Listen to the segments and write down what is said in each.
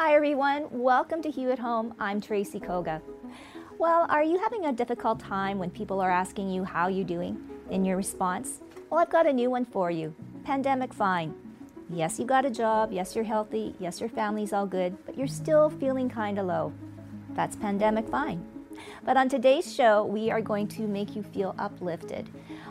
Hi, everyone. Welcome to Hue at Home. I'm Tracy Koga. Well, are you having a difficult time when people are asking you how you're doing in your response? Well, I've got a new one for you Pandemic Fine. Yes, you got a job. Yes, you're healthy. Yes, your family's all good, but you're still feeling kind of low. That's Pandemic Fine. But on today's show, we are going to make you feel uplifted.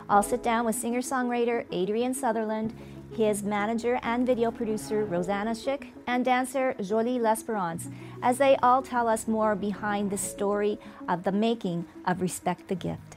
I'll sit down with singer songwriter Adrian Sutherland his manager and video producer Rosanna Schick, and dancer Jolie L'Esperance, as they all tell us more behind the story of the making of Respect the Gift.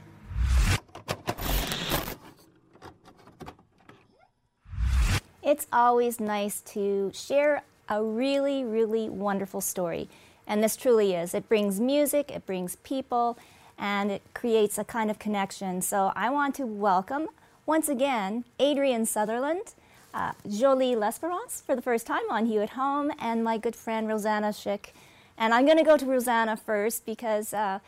It's always nice to share a really, really wonderful story. And this truly is. It brings music, it brings people, and it creates a kind of connection. So I want to welcome once again Adrian Sutherland uh, Jolie L'Esperance for the first time on Hue at Home, and my good friend Rosanna Schick. And I'm going to go to Rosanna first because, uh,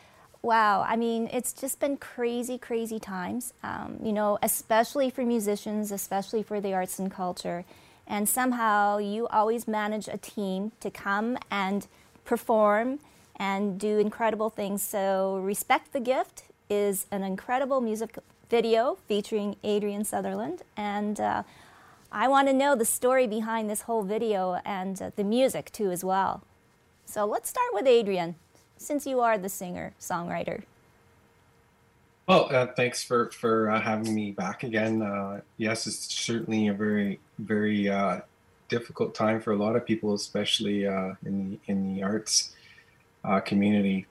wow, I mean, it's just been crazy, crazy times, um, you know, especially for musicians, especially for the arts and culture. And somehow you always manage a team to come and perform and do incredible things. So, Respect the Gift is an incredible music video featuring Adrian Sutherland. And uh, I want to know the story behind this whole video and uh, the music too, as well. So let's start with Adrian, since you are the singer songwriter. Well, uh, thanks for for uh, having me back again. Uh, yes, it's certainly a very very uh, difficult time for a lot of people, especially uh, in the in the arts community.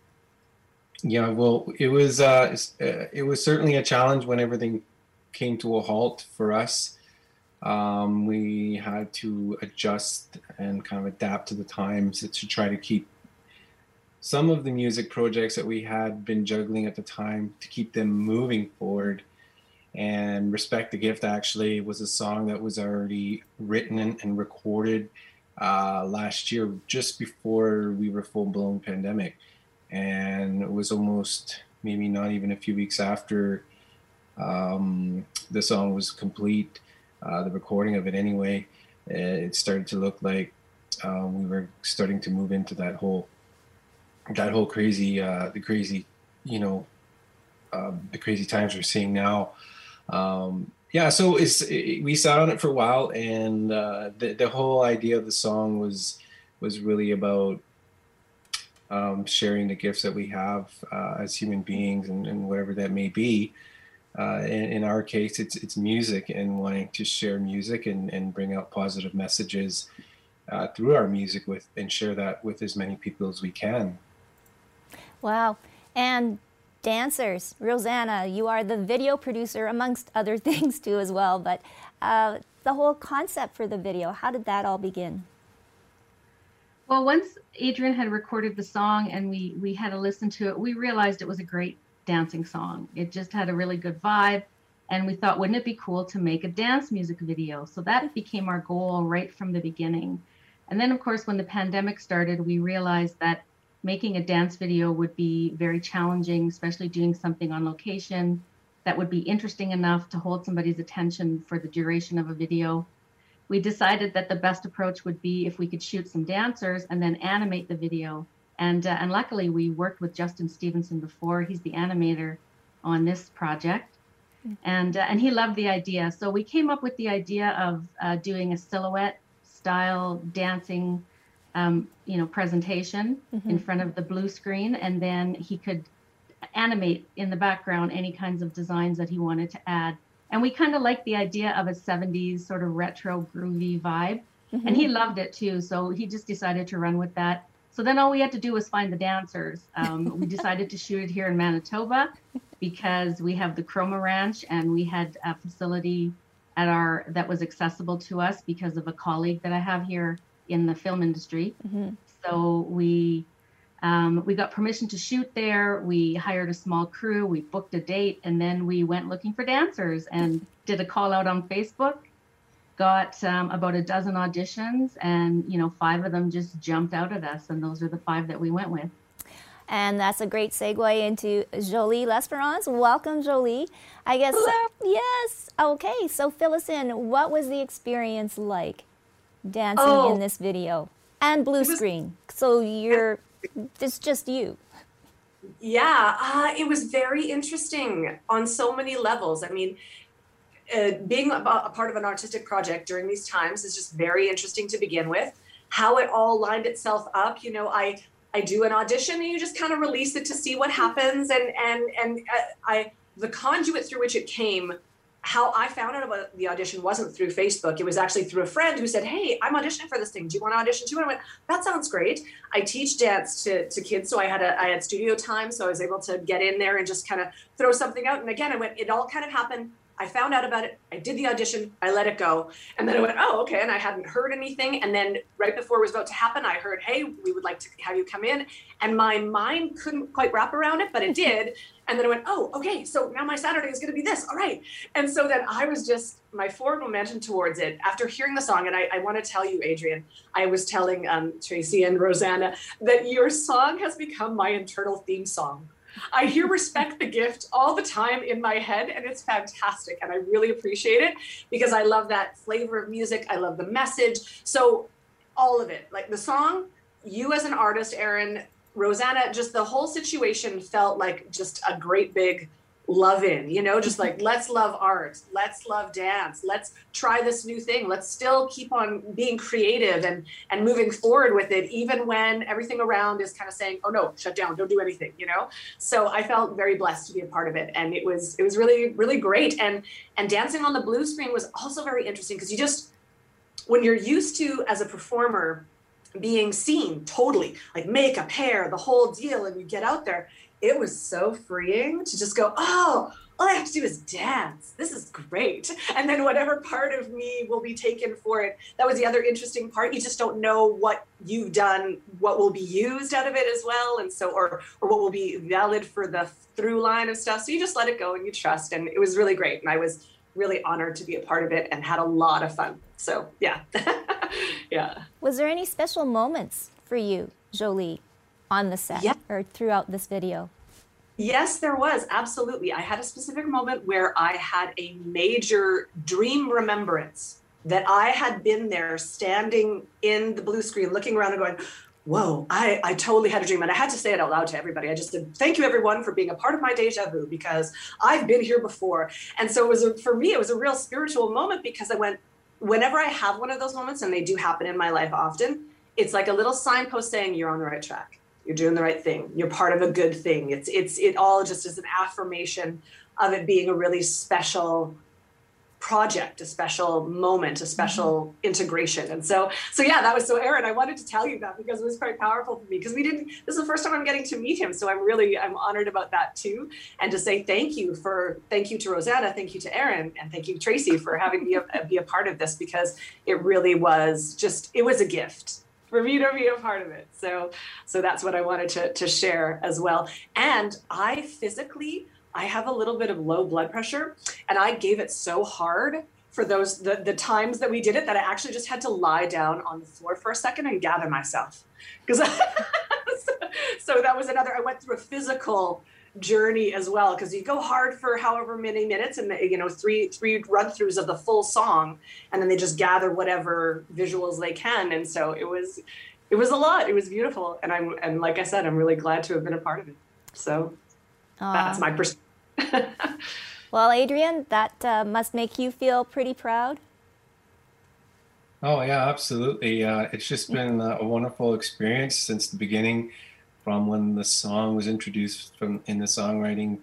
Yeah, well, it was it was certainly a challenge when everything came to a halt for us um, we had to adjust and kind of adapt to the times to try to keep some of the music projects that we had been juggling at the time to keep them moving forward. And Respect the Gift actually was a song that was already written and, recorded uh, last year, just before we were full blown pandemic. And it was almost maybe not even a few weeks after um, the song was complete uh, the recording of it anyway, uh, it started to look like um, we were starting to move into that whole that whole crazy uh, the crazy you know um, the crazy times we're seeing now. Um, yeah, so it's it, we sat on it for a while, and uh, the the whole idea of the song was was really about um, sharing the gifts that we have uh, as human beings and, and, whatever that may be uh, in, in, our case, it's it's music and wanting to share music and, and bring out positive messages uh, through our music with and share that with as many people as we can. Wow! And dancers, Rosanna, you are the video producer amongst other things too as well. But uh, the whole concept for the video, how did that all begin? Well, once Adrian had recorded the song and we we had to listen to it, we realized it was a great dancing song. It just had a really good vibe. And we thought, wouldn't it be cool to make a dance music video? So that became our goal right from the beginning. And then, of course, when the pandemic started, we realized that making a dance video would be very challenging, especially doing something on location that would be interesting enough to hold somebody's attention for the duration of a video. we decided that the best approach would be if we could shoot some dancers and then animate the video. And uh, and luckily we worked with Justin Stevenson before. He's the animator on this project, and uh, and he loved the idea. So we came up with the idea of uh, doing a silhouette style dancing, um, you know, presentation mm-hmm. in front of the blue screen, and then he could animate in the background any kinds of designs that he wanted to add. And we kind of liked the idea of a 70s sort of retro groovy vibe. Mm-hmm. And he loved it too. So he just decided to run with that. So then all we had to do was find the dancers. Um, we decided to shoot it here in Manitoba because we have the Chroma Ranch and we had a facility at our that was accessible to us because of a colleague that I have here in the film industry. Mm-hmm. So we um, we got permission to shoot there. We hired a small crew. We booked a date, and then we went looking for dancers and did a call out on Facebook. Got um, about a dozen auditions, and you know, five of them just jumped out at us, and those are the five that we went with. And that's a great segue into Jolie L'Esperance. Welcome, Jolie. I guess, Hello. yes. Okay, so fill us in. What was the experience like dancing oh. in this video? And blue was, screen. So you're it's just you. Yeah, uh, it was very interesting on so many levels. I mean, uh, being a, a part of an artistic project during these times is just very interesting to begin with. How it all lined itself up, you know, I I do an audition and you just kind of release it to see what happens, and and and uh, I the conduit through which it came how I found out about the audition wasn't through Facebook. It was actually through a friend who said, Hey, I'm auditioning for this thing. Do you want to audition too? And I went, That sounds great. I teach dance to, to kids. So I had a I had studio time. So I was able to get in there and just kind of throw something out. And again, I went, it all kind of happened I found out about it. I did the audition. I let it go. And then I went, oh, okay. And I hadn't heard anything. And then right before it was about to happen, I heard, hey, we would like to have you come in. And my mind couldn't quite wrap around it, but it did. And then I went, oh, okay. So now my Saturday is going to be this. All right. And so then I was just, my forward momentum towards it after hearing the song. And I, I want to tell you, Adrian, I was telling um, Tracy and Rosanna that your song has become my internal theme song I hear respect the gift all the time in my head, and it's fantastic. And I really appreciate it because I love that flavor of music. I love the message. So, all of it like the song, you as an artist, Aaron, Rosanna, just the whole situation felt like just a great big love in, you know, just like let's love art, let's love dance, let's try this new thing, let's still keep on being creative and and moving forward with it, even when everything around is kind of saying, oh no, shut down, don't do anything, you know. So I felt very blessed to be a part of it, and it was it was really really great. And and dancing on the blue screen was also very interesting because you just when you're used to as a performer being seen totally like makeup hair the whole deal and you get out there it was so freeing to just go, oh, all I have to do is dance. This is great. And then whatever part of me will be taken for it. That was the other interesting part. You just don't know what you've done, what will be used out of it as well. And so, or, or what will be valid for the through line of stuff. So you just let it go and you trust. And it was really great. And I was really honored to be a part of it and had a lot of fun. So yeah. yeah. Was there any special moments for you, Jolie? On the set yeah. or throughout this video? Yes, there was. Absolutely. I had a specific moment where I had a major dream remembrance that I had been there standing in the blue screen, looking around and going, Whoa, I, I totally had a dream. And I had to say it out loud to everybody. I just said, Thank you, everyone, for being a part of my deja vu because I've been here before. And so it was, a, for me, it was a real spiritual moment because I went, Whenever I have one of those moments, and they do happen in my life often, it's like a little signpost saying, You're on the right track you're doing the right thing. You're part of a good thing. It's it's it all just is an affirmation of it being a really special project a special moment a special mm-hmm. integration. And so so yeah that was so aaron i wanted to tell you that because it was quite powerful for me because we didn't this is the first time i'm getting to meet him. So i'm really i'm honored about that too. And to say thank you for thank you to rosanna thank you to aaron and thank you tracy for having me a, be a part of this because it really was just it was a gift for me to be a part of it. So, so that's what I wanted to, to share as well. And I physically, I have a little bit of low blood pressure, and I gave it so hard for those the, the times that we did it that I actually just had to lie down on the floor for a second and gather myself because so, so that was another I went through a physical journey as well because you go hard for however many minutes and you know three three run throughs of the full song and then they just gather whatever visuals they can. And so it was it was a lot. It was beautiful. And i'm and like i said i'm really glad to have been a part of it. So Aww. that's my perspective well adrian that uh, must make you feel pretty proud. Oh yeah absolutely. Uh, it's just been a wonderful experience since the beginning from when the song was introduced from in the songwriting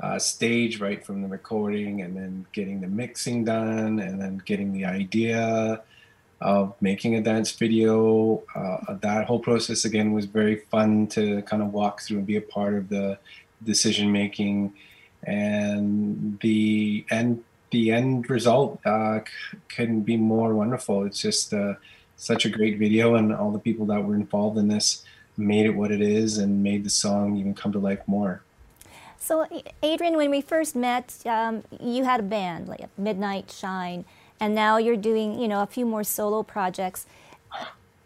uh, stage, right from the recording, and then getting the mixing done, and then getting the idea of making a dance video. Uh, that whole process again was very fun to kind of walk through and be a part of the decision making, and the end. The end result uh, couldn't be more wonderful. It's just uh, such a great video, and all the people that were involved in this made it what it is and made the song even come to life more. So, Adrian, when we first met, um, you had a band like Midnight Shine, and now you're doing, you know, a few more solo projects.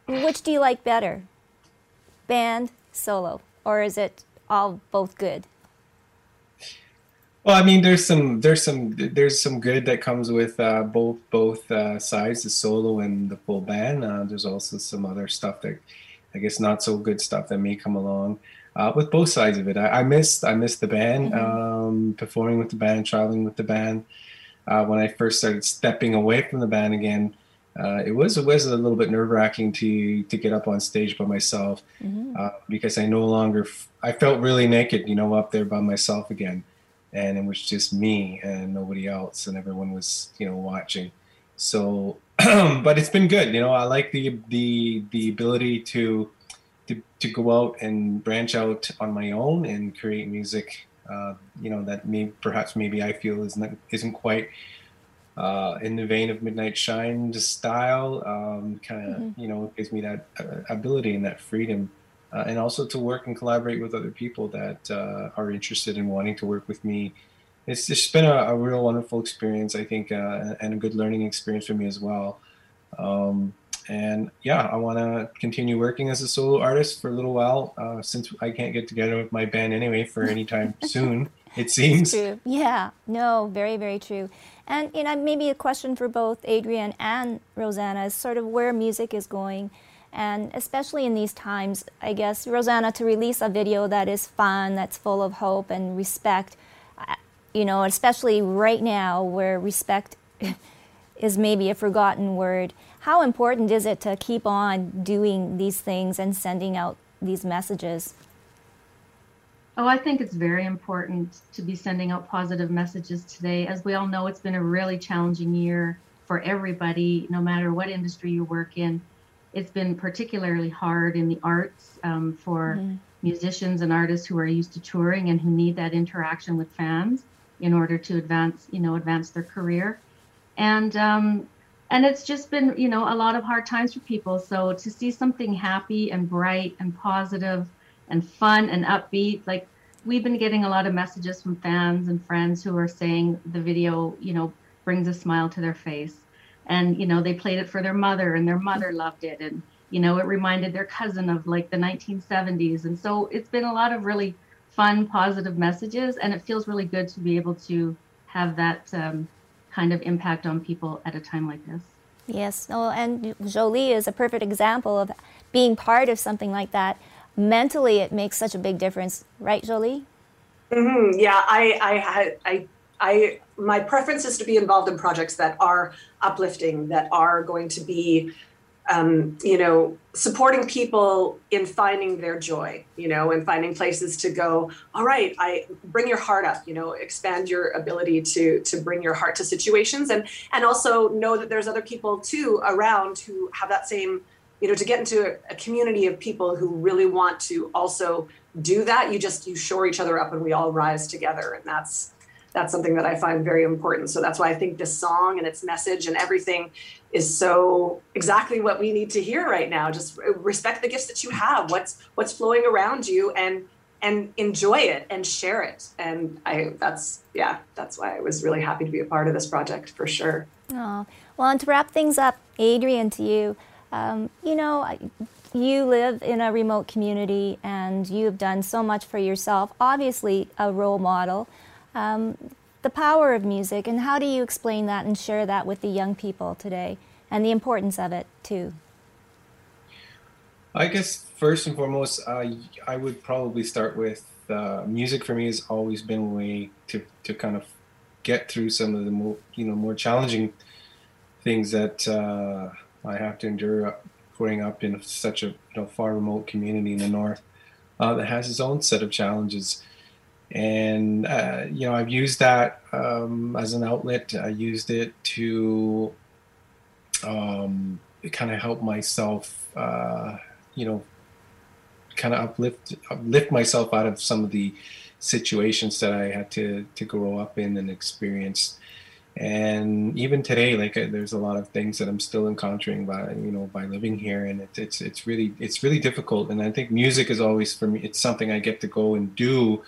Which do you like better, band, solo, or is it all both good? Well, I mean, there's some there's some there's some good that comes with uh, both both uh, sides, the solo and the full band. Uh, there's also some other stuff that I guess not so good stuff that may come along. Uh, with both sides of it, I, I missed I missed the band, mm-hmm. um, performing with the band, traveling with the band. Uh, when I first started stepping away from the band again, uh, it was it was a little bit nerve wracking to to get up on stage by myself mm-hmm. Uh, because I no longer f- I felt really naked, you know, up there by myself again, and it was just me and nobody else, and everyone was you know watching. So but it's been good. You know, I like the the the ability to to to go out and branch out on my own and create music. Uh, you know, that may perhaps maybe I feel is not isn't quite uh, in the vein of Midnight Shine style. Um, kind of, mm-hmm. you know, gives me that uh, ability and that freedom. Uh, and also to work and collaborate with other people that uh, are interested in wanting to work with me it's just been a, a real wonderful experience, I think, uh, and a good learning experience for me as well. Um, and yeah, I want to continue working as a solo artist for a little while, uh, since I can't get together with my band anyway for any time soon. It seems. True. Yeah. No. Very. Very true. And you know, maybe a question for both Adrian and Rosanna is sort of where music is going. And especially in these times, I guess, Rosanna, to release a video that is fun, that's full of hope and respect, you know, especially right now where respect is maybe a forgotten word. How important is it to keep on doing these things and sending out these messages? Oh, I think it's very important to be sending out positive messages today. As we all know, it's been a really challenging year for everybody, no matter what industry you work in. It's been particularly hard in the arts um, for mm-hmm. musicians and artists who are used to touring and who need that interaction with fans in order to advance, you know, advance their career. And um, and it's just been, you know, a lot of hard times for people. So to see something happy and bright and positive and fun and upbeat, like we've been getting a lot of messages from fans and friends who are saying the video, you know, brings a smile to their face. And, you know, they played it for their mother and their mother loved it. And, you know, it reminded their cousin of like the 1970s. And so it's been a lot of really fun, positive messages, and it feels really good to be able to have that um, kind of impact on people at a time like this. Yes, oh, and Jolie is a perfect example of being part of something like that. Mentally, it makes such a big difference, right, Jolie? Mm-hmm. Yeah, I, I, I, I, my preference is to be involved in projects that are uplifting, that are going to be um, you know, supporting people in finding their joy, you know, and finding places to go. All right, I bring your heart up, you know, expand your ability to to bring your heart to situations, and and also know that there's other people too around who have that same, you know, to get into a, a community of people who really want to also do that. You just you shore each other up, and we all rise together, and that's that's something that I find very important. So that's why I think this song and its message and everything is so exactly what we need to hear right now. Just respect the gifts that you have, what's what's flowing around you, and and enjoy it and share it. And I that's yeah, that's why I was really happy to be a part of this project for sure. Oh well, and to wrap things up, Adrian, to you, um, you know, you live in a remote community and you have done so much for yourself, obviously, a role model. Um, the power of music, and how do you explain that and share that with the young people today and the importance of it, too? I guess first and foremost, I would probably start with uh, music for me has always been a way to, to kind of get through some of the more, you know, more challenging things that uh, I have to endure growing up in such a you know, far remote community in the north uh, that has its own set of challenges. And uh, you know, I've used that um, as an outlet. I used it to um, kind of help myself, uh, you know, kind of uplift uplift myself out of some of the situations that I had to to grow up in and experience. And even today like uh, there's a lot of things that i'm still encountering by you know by living here. And it, it's it's really it's really difficult. And i think music is always for me it's something i get to go and do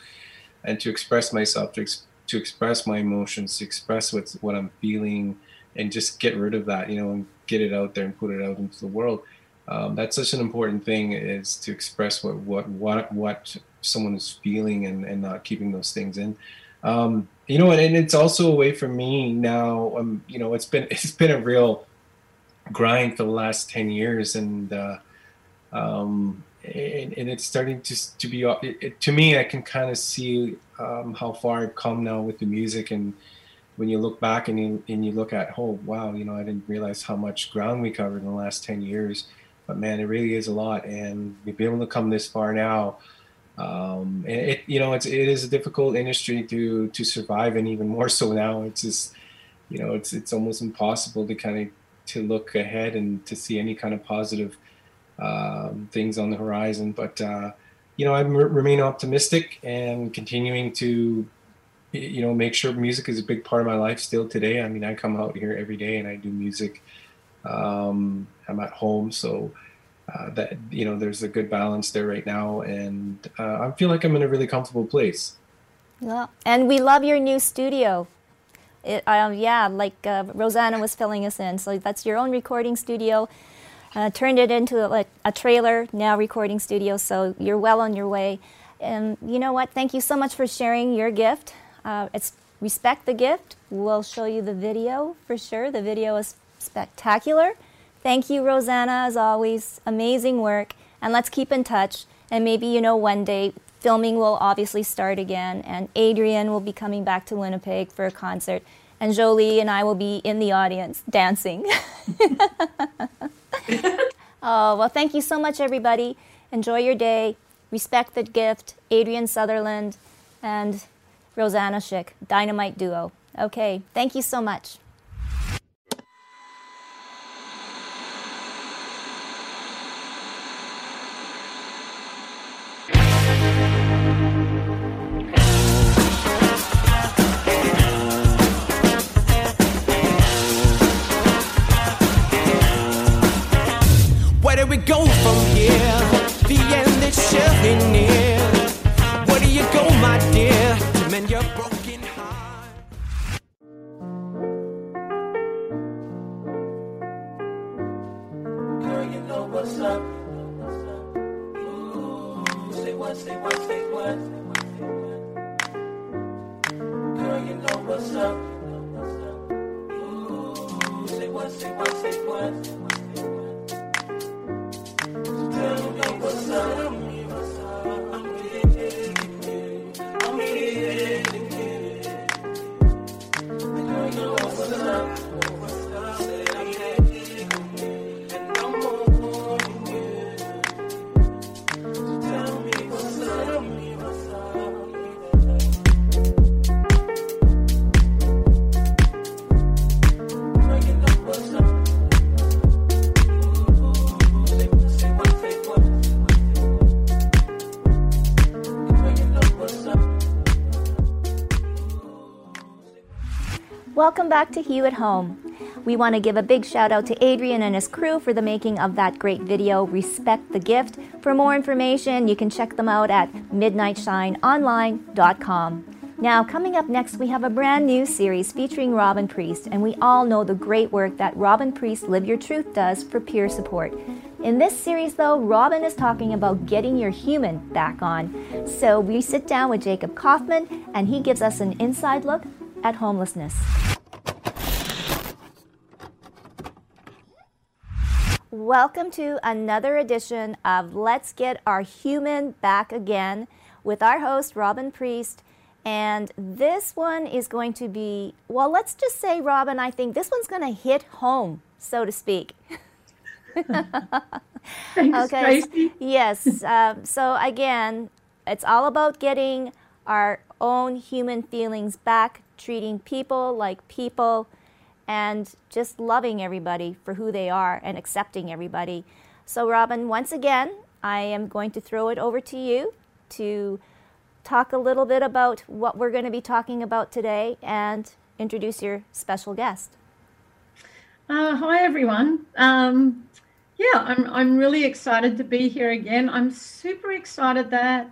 and to express myself to, ex- to express my emotions to express what's what i'm feeling and just get rid of that you know and get it out there and put it out into the world um, that's such an important thing is to express what what what what someone is feeling and and not keeping those things in um, you know, and, and it's also a way for me now. Um, you know, it's been it's been a real grind for the last ten years, and uh, um, and, and it's starting to to be it, it, to me. I can kind of see um, how far I've come now with the music, and when you look back and you, and you look at, oh wow, you know, I didn't realize how much ground we covered in the last ten years. But man, it really is a lot, and we've been able to come this far now um, and it you know it's it is a difficult industry to to survive and even more so now it's just you know it's it's almost impossible to kind of to look ahead and to see any kind of positive um, things on the horizon but uh, you know I remain optimistic and continuing to you know make sure music is a big part of my life still today I mean I come out here every day and I do music um, I'm at home so uh, that you know there's a good balance there right now, and uh, I feel like I'm in a really comfortable place. Yeah, and we love your new studio. It, um, yeah, like uh, Rosanna was filling us in. So that's your own recording studio. Uh, turned it into a, a trailer, now recording studio. So you're well on your way. And you know what? Thank you so much for sharing your gift. Uh, it's respect the gift. We'll show you the video for sure. The video is spectacular. Thank you, Rosanna, as always. Amazing work. And let's keep in touch. And maybe, you know, one day filming will obviously start again. And Adrian will be coming back to Winnipeg for a concert. And Jolie and I will be in the audience dancing. oh, well, thank you so much, everybody. Enjoy your day. Respect the gift. Adrian Sutherland and Rosanna Schick, Dynamite Duo. Okay, thank you so much. Welcome back to Hue at Home. We want to give a big shout out to Adrian and his crew for the making of that great video, Respect the Gift. For more information, you can check them out at midnightshineonline.com. Now, coming up next, we have a brand new series featuring Robyn Priest, and we all know the great work that Robyn Priest Live Your Truth does for peer support. In this series, though, Robyn is talking about getting your human back on. So we sit down with Jacob Kaufman, and he gives us an inside look at homelessness. Welcome to another edition of Let's Get Our Human Back Again with our host, Robyn Priest. And this one is going to be, well, let's just say, Robyn, I think this one's going to hit home, so to speak. Thanks, okay. Tracy. Yes. Um, so again, it's all about getting our own human feelings back, treating people like people, and just loving everybody for who they are and accepting everybody. So, Robyn, once again, I am going to throw it over to you to talk a little bit about what we're going to be talking about today and introduce your special guest. Uh, hi, everyone. Um, yeah, I'm, I'm really excited to be here again. I'm super excited that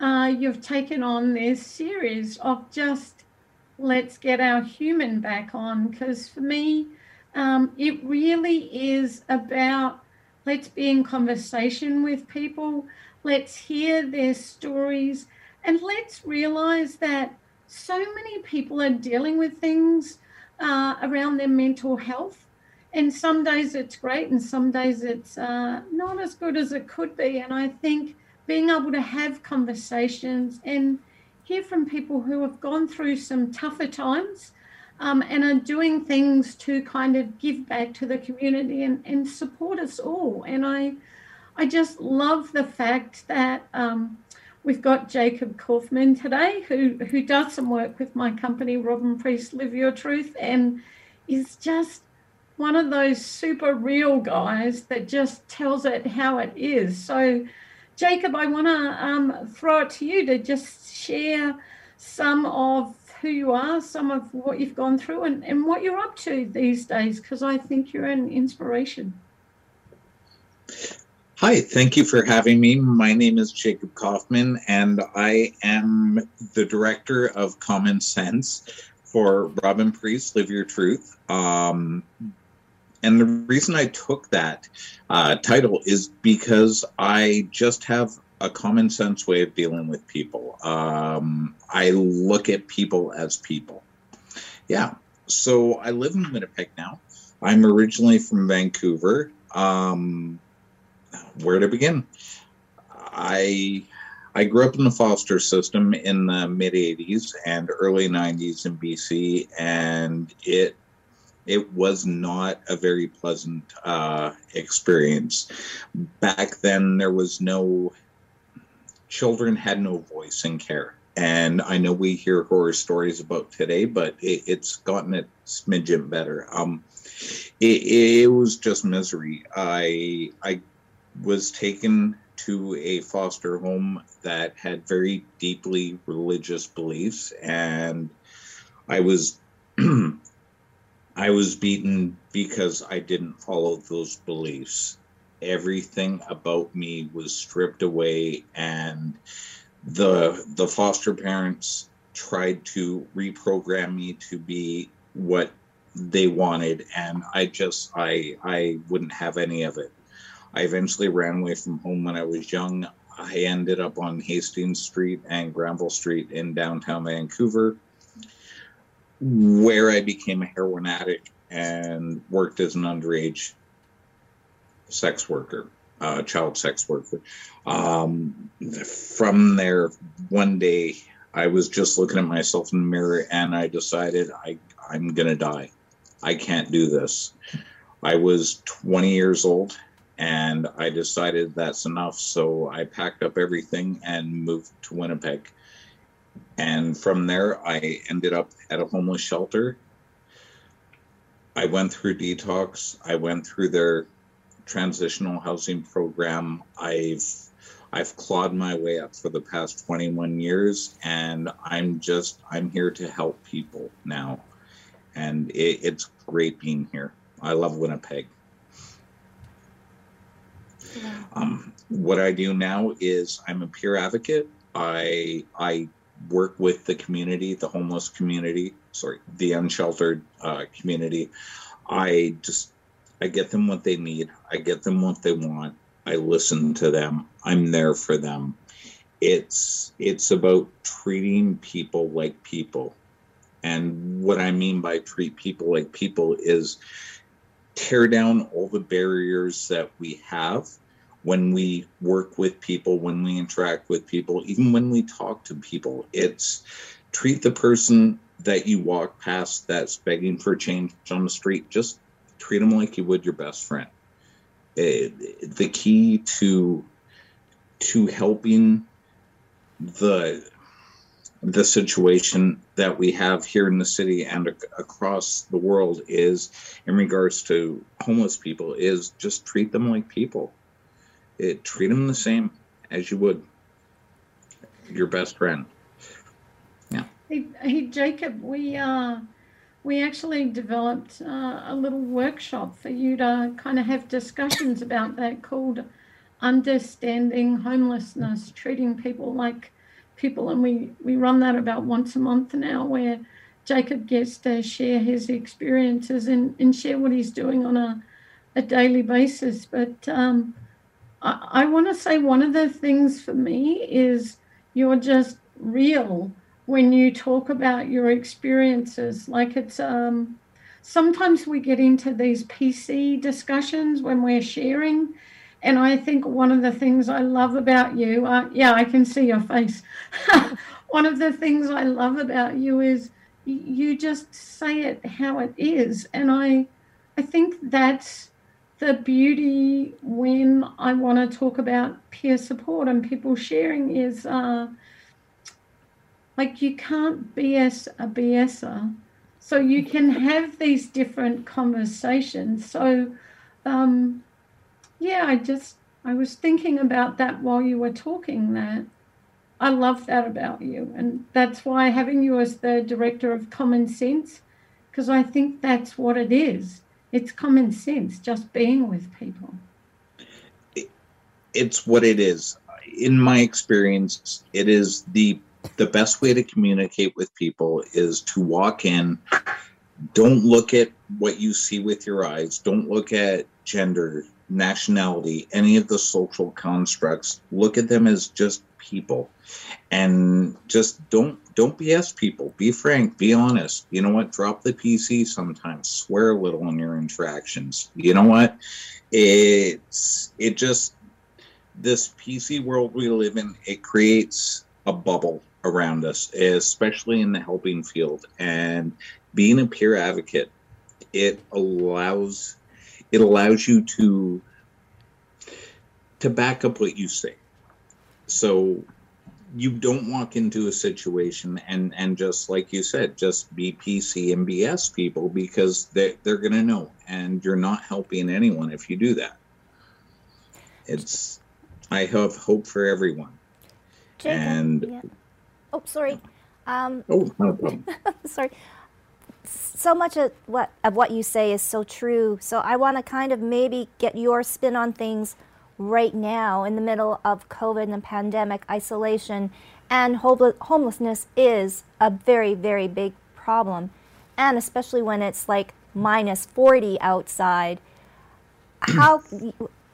uh, you've taken on this series of just let's get our human back on. Because for me, um, it really is about let's be in conversation with people, let's hear their stories, and let's realize that so many people are dealing with things uh, around their mental health and some days it's great and some days it's uh, not as good as it could be and i think being able to have conversations and hear from people who have gone through some tougher times um, and are doing things to kind of give back to the community and, and support us all and i i just love the fact that um, we've got jacob kaufman today who who does some work with my company robyn priest live your truth and is just one of those super real guys that just tells it how it is. So, Jacob, I want to um, throw it to you to just share some of who you are, some of what you've gone through, and, and what you're up to these days, because I think you're an inspiration. Hi, thank you for having me. My name is Jacob Kaufman, and I am the director of Common Sense for Robyn Priest Live Your Truth. Um, and the reason I took that uh, title is because I just have a common sense way of dealing with people. Um, I look at people as people. Yeah. So I live in Winnipeg now. I'm originally from Vancouver. Um, where to begin? I I grew up in the foster system in the mid 80s and early 90s in BC, and it it was not a very pleasant uh, experience. Back then, there was no children had no voice in care. And I know we hear horror stories about today, but it, it's gotten a smidgen better. Um, it, it was just misery. I I was taken to a foster home that had very deeply religious beliefs, and I was I was beaten because I didn't follow those beliefs. Everything about me was stripped away, and the the foster parents tried to reprogram me to be what they wanted, and I just I I wouldn't have any of it. I eventually ran away from home when I was young. I ended up on Hastings Street and Granville Street in downtown Vancouver where I became a heroin addict and worked as an underage sex worker, uh, child sex worker. Um, from there, one day I was just looking at myself in the mirror and I decided I, I'm going to die. I can't do this. I was 20 years old and I decided that's enough. So I packed up everything and moved to Winnipeg. And from there, I ended up at a homeless shelter. I went through detox. I went through their transitional housing program. I've I've clawed my way up for the past 21 years, and I'm just I'm here to help people now, and it, it's great being here. I love Winnipeg. Um, what I do now is I'm a peer advocate. I I work with the community, the homeless community, sorry, the unsheltered uh, community. I just I get them what they need. I get them what they want. I listen to them. I'm there for them. It's it's about treating people like people. And what I mean by treat people like people is tear down all the barriers that we have when we work with people, when we interact with people, even when we talk to people. It's treat the person that you walk past that's begging for change on the street, just treat them like you would your best friend. It, eh, the key to to helping the the situation that we have here in the city and ac- across the world is in regards to homeless people is just treat them like people it, treat them the same as you would your best friend. Yeah. Hey, hey jacob we uh we actually developed uh, a little workshop for you to kind of have discussions about that called understanding homelessness treating people like people, and we, we run that about once a month now, where Jacob gets to share his experiences and, and share what he's doing on a, a daily basis. But um, I, I want to say one of the things for me is you're just real when you talk about your experiences. Like it's um, sometimes we get into these PC discussions when we're sharing and I think one of the things I love about you, uh, yeah, I can see your face. one of the things I love about you is you just say it how it is, and I, I think that's the beauty when I want to talk about peer support and people sharing is uh, like you can't BS a BSer, so you can have these different conversations. So. Um, yeah, I just I was thinking about that while you were talking that. I love that about you. And that's why having you as the director of Common Sense, because I think that's what it is. It's common sense, just being with people. It's what it is. In my experience, it is the the best way to communicate with people is to walk in don't look at what you see with your eyes don't look at gender nationality, any of the social constructs. Look at them as just people, and just don't don't BS people. Be frank. Be honest. You know what? Drop the PC sometimes. Swear a little in your interactions. You know what? It's it just this PC world we live in. It creates a bubble around us, especially in the helping field. And being a peer advocate, it allows it allows you to to back up what you say so you don't walk into a situation and and just like you said just be pc and bs people because they, they're going to know and you're not helping anyone if you do that it's i have hope for everyone Jacob, and yeah. oh sorry um oh no problem sorry so much of what of what you say is so true. So I want to kind of maybe get your spin on things right now in the middle of COVID and the pandemic, isolation, and homelessness is a very very big problem, and especially when it's like minus 40 outside. How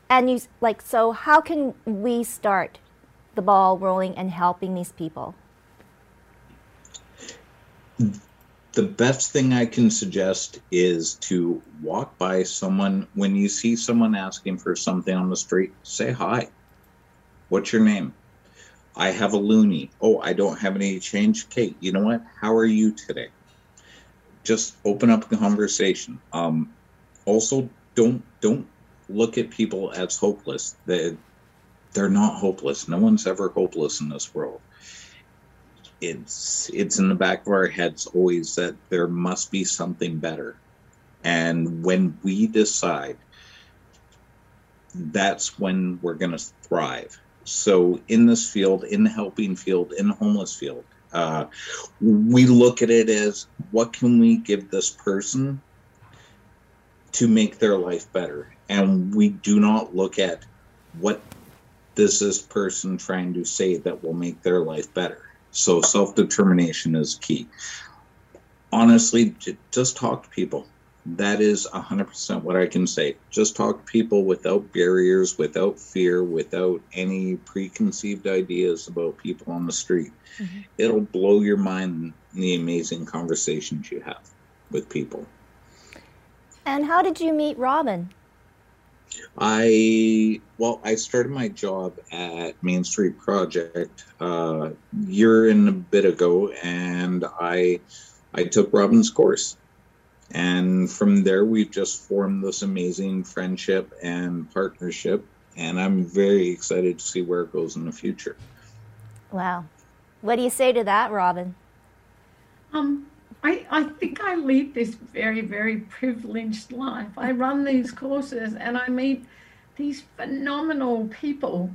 and you like so how can we start the ball rolling and helping these people? Mm. The best thing I can suggest is to walk by someone when you see someone asking for something on the street, say hi. What's your name? I have a loonie. Oh, I don't have any change. Kate, you know what? How are you today? Just open up the conversation. Um, also, don't don't look at people as hopeless. They they're not hopeless. No one's ever hopeless in this world it's it's in the back of our heads always that there must be something better. And when we decide that's when we're going to thrive. So in this field in the helping field in the homeless field uh, we look at it as what can we give this person to make their life better? And we do not look at what does this person trying to say that will make their life better so self determination is key. Honestly, just talk to people. that is 100% what I can say. Just talk to people without barriers, without fear, without any preconceived ideas about people on the street. Mm-hmm. It'll blow your mind the amazing conversations you have with people. And how did you meet Robyn? I well, I started my job at Main Street Project uh, year and a bit ago, and I I took Robyn's course, and from there we've just formed this amazing friendship and partnership, and I'm very excited to see where it goes in the future. Wow, what do you say to that, Robyn? Um, I, I think I lead this very, very privileged life. I run these courses and I meet these phenomenal people.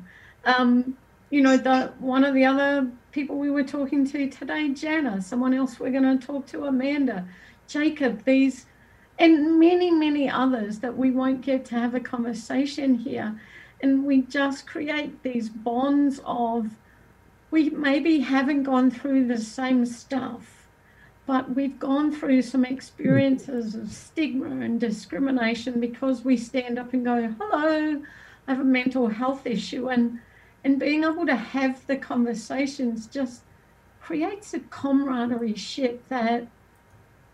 Um, you know, the one of the other people we were talking to today, Jana, someone else we're going to talk to, Amanda, Jacob, these, and many, many others that we won't get to have a conversation here. And we just create these bonds of, we maybe haven't gone through the same stuff but we've gone through some experiences of stigma and discrimination because we stand up and go, hello, I have a mental health issue. And, and being able to have the conversations just creates a camaraderie ship that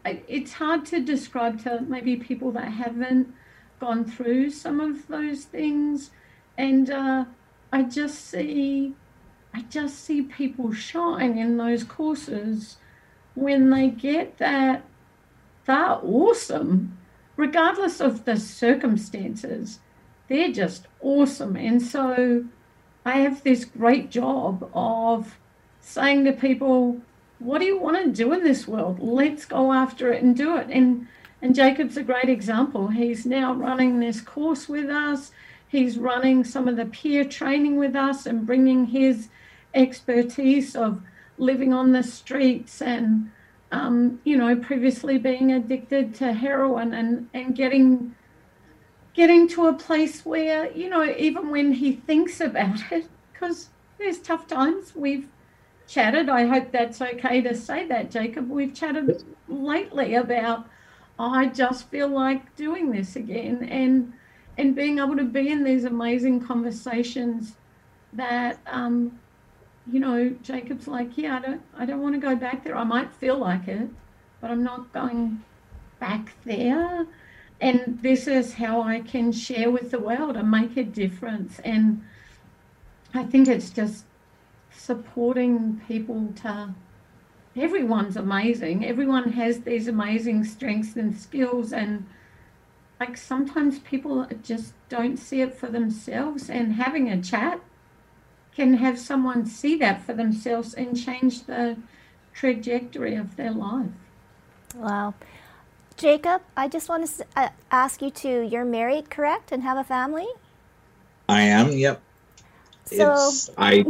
it's hard to describe to maybe people that haven't gone through some of those things. And uh, I just see, I just see people shine in those courses when they get that, they're awesome, regardless of the circumstances. They're just awesome. And so I have this great job of saying to people, what do you want to do in this world? Let's go after it and do it. And and Jacob's a great example. He's now running this course with us. He's running some of the peer training with us and bringing his expertise of living on the streets and um, you know previously being addicted to heroin and and getting getting to a place where you know even when he thinks about it because there's tough times we've chatted. I hope that's okay to say that jacob. We've chatted lately about i just feel like doing this again and and being able to be in these amazing conversations that um, you know, Jacob's like, yeah, I don't, I don't want to go back there. I might feel like it, but I'm not going back there. And this is how I can share with the world and make a difference. And I think it's just supporting people to. Everyone's amazing. Everyone has these amazing strengths and skills, and like sometimes people just don't see it for themselves. And having a chat can have someone see that for themselves and change the trajectory of their life. Wow. Jacob, I just want to uh, ask you to you're married, correct, and have a family? I am, yep. So it's, I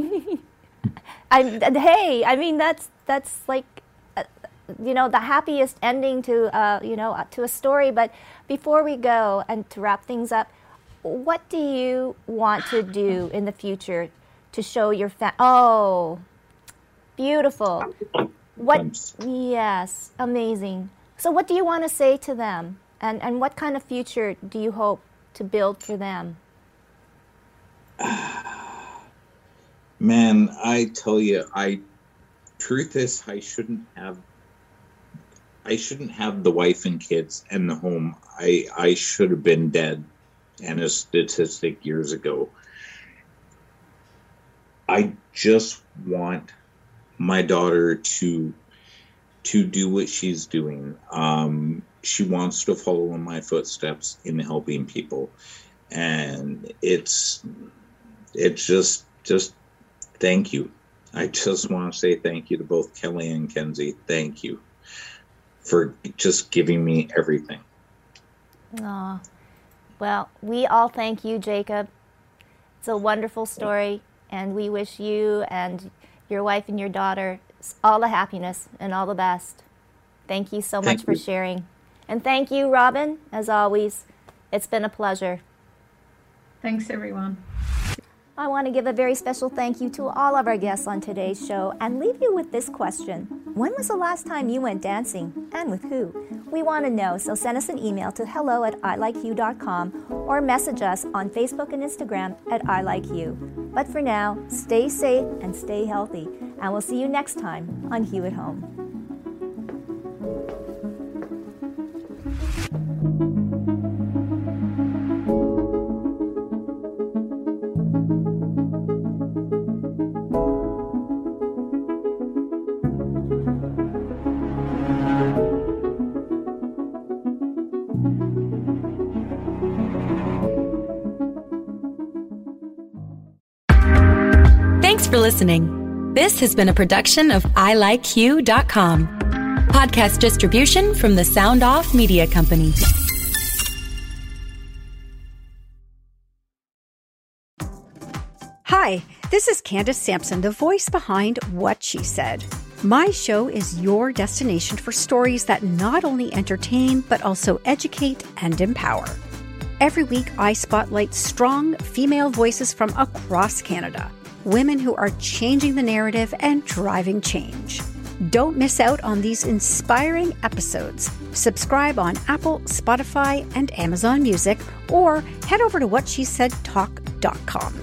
I hey, I mean that's that's like uh, you know the happiest ending to uh, you know to a story, but before we go and to wrap things up, what do you want to do in the future to show your fa- oh beautiful. What yes amazing. So what do you want to say to them? And and what kind of future do you hope to build for them? Man i tell you i truth is i shouldn't have i shouldn't have the wife and kids and the home. I i should have been dead and a statistic years ago I just want my daughter to to do what she's doing. Um, she wants to follow in my footsteps in helping people, and it's it's just just thank you. I just want to say thank you to both Kelly and Kenzie. Thank you for just giving me everything. Aw. Well, we all thank you, Jacob. It's a wonderful story. And we wish you and your wife and your daughter all the happiness and all the best. Thank you so thank much you. for sharing. And thank you, Robyn, as always. It's been a pleasure. Thanks, everyone. I want to give a very special thank you to all of our guests on today's show and leave you with this question When was the last time you went dancing and with who? We want to know, so send us an email to hello at ilikeyou.com or message us on Facebook and Instagram at ilikeyou. But for now, stay safe and stay healthy, and we'll see you next time on Hue at Home. Listening. This has been a production of ilikeyou.com. Podcast distribution from the Sound Off Media Company. Hi, this is Candace Sampson, the voice behind What She Said. My show is your destination for stories that not only entertain, but also educate and empower. Every week, I spotlight strong female voices from across Canada, women who are changing the narrative and driving change. Don't miss out on these inspiring episodes. Subscribe on Apple, Spotify, and Amazon Music, or head over to whatshesaidtalk.com.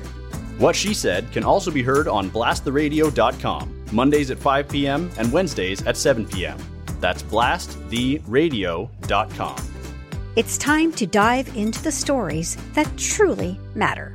What She Said can also be heard on blasttheradio.com, Mondays at 5 p.m. and Wednesdays at 7 p.m. That's blasttheradio.com. It's time to dive into the stories that truly matter.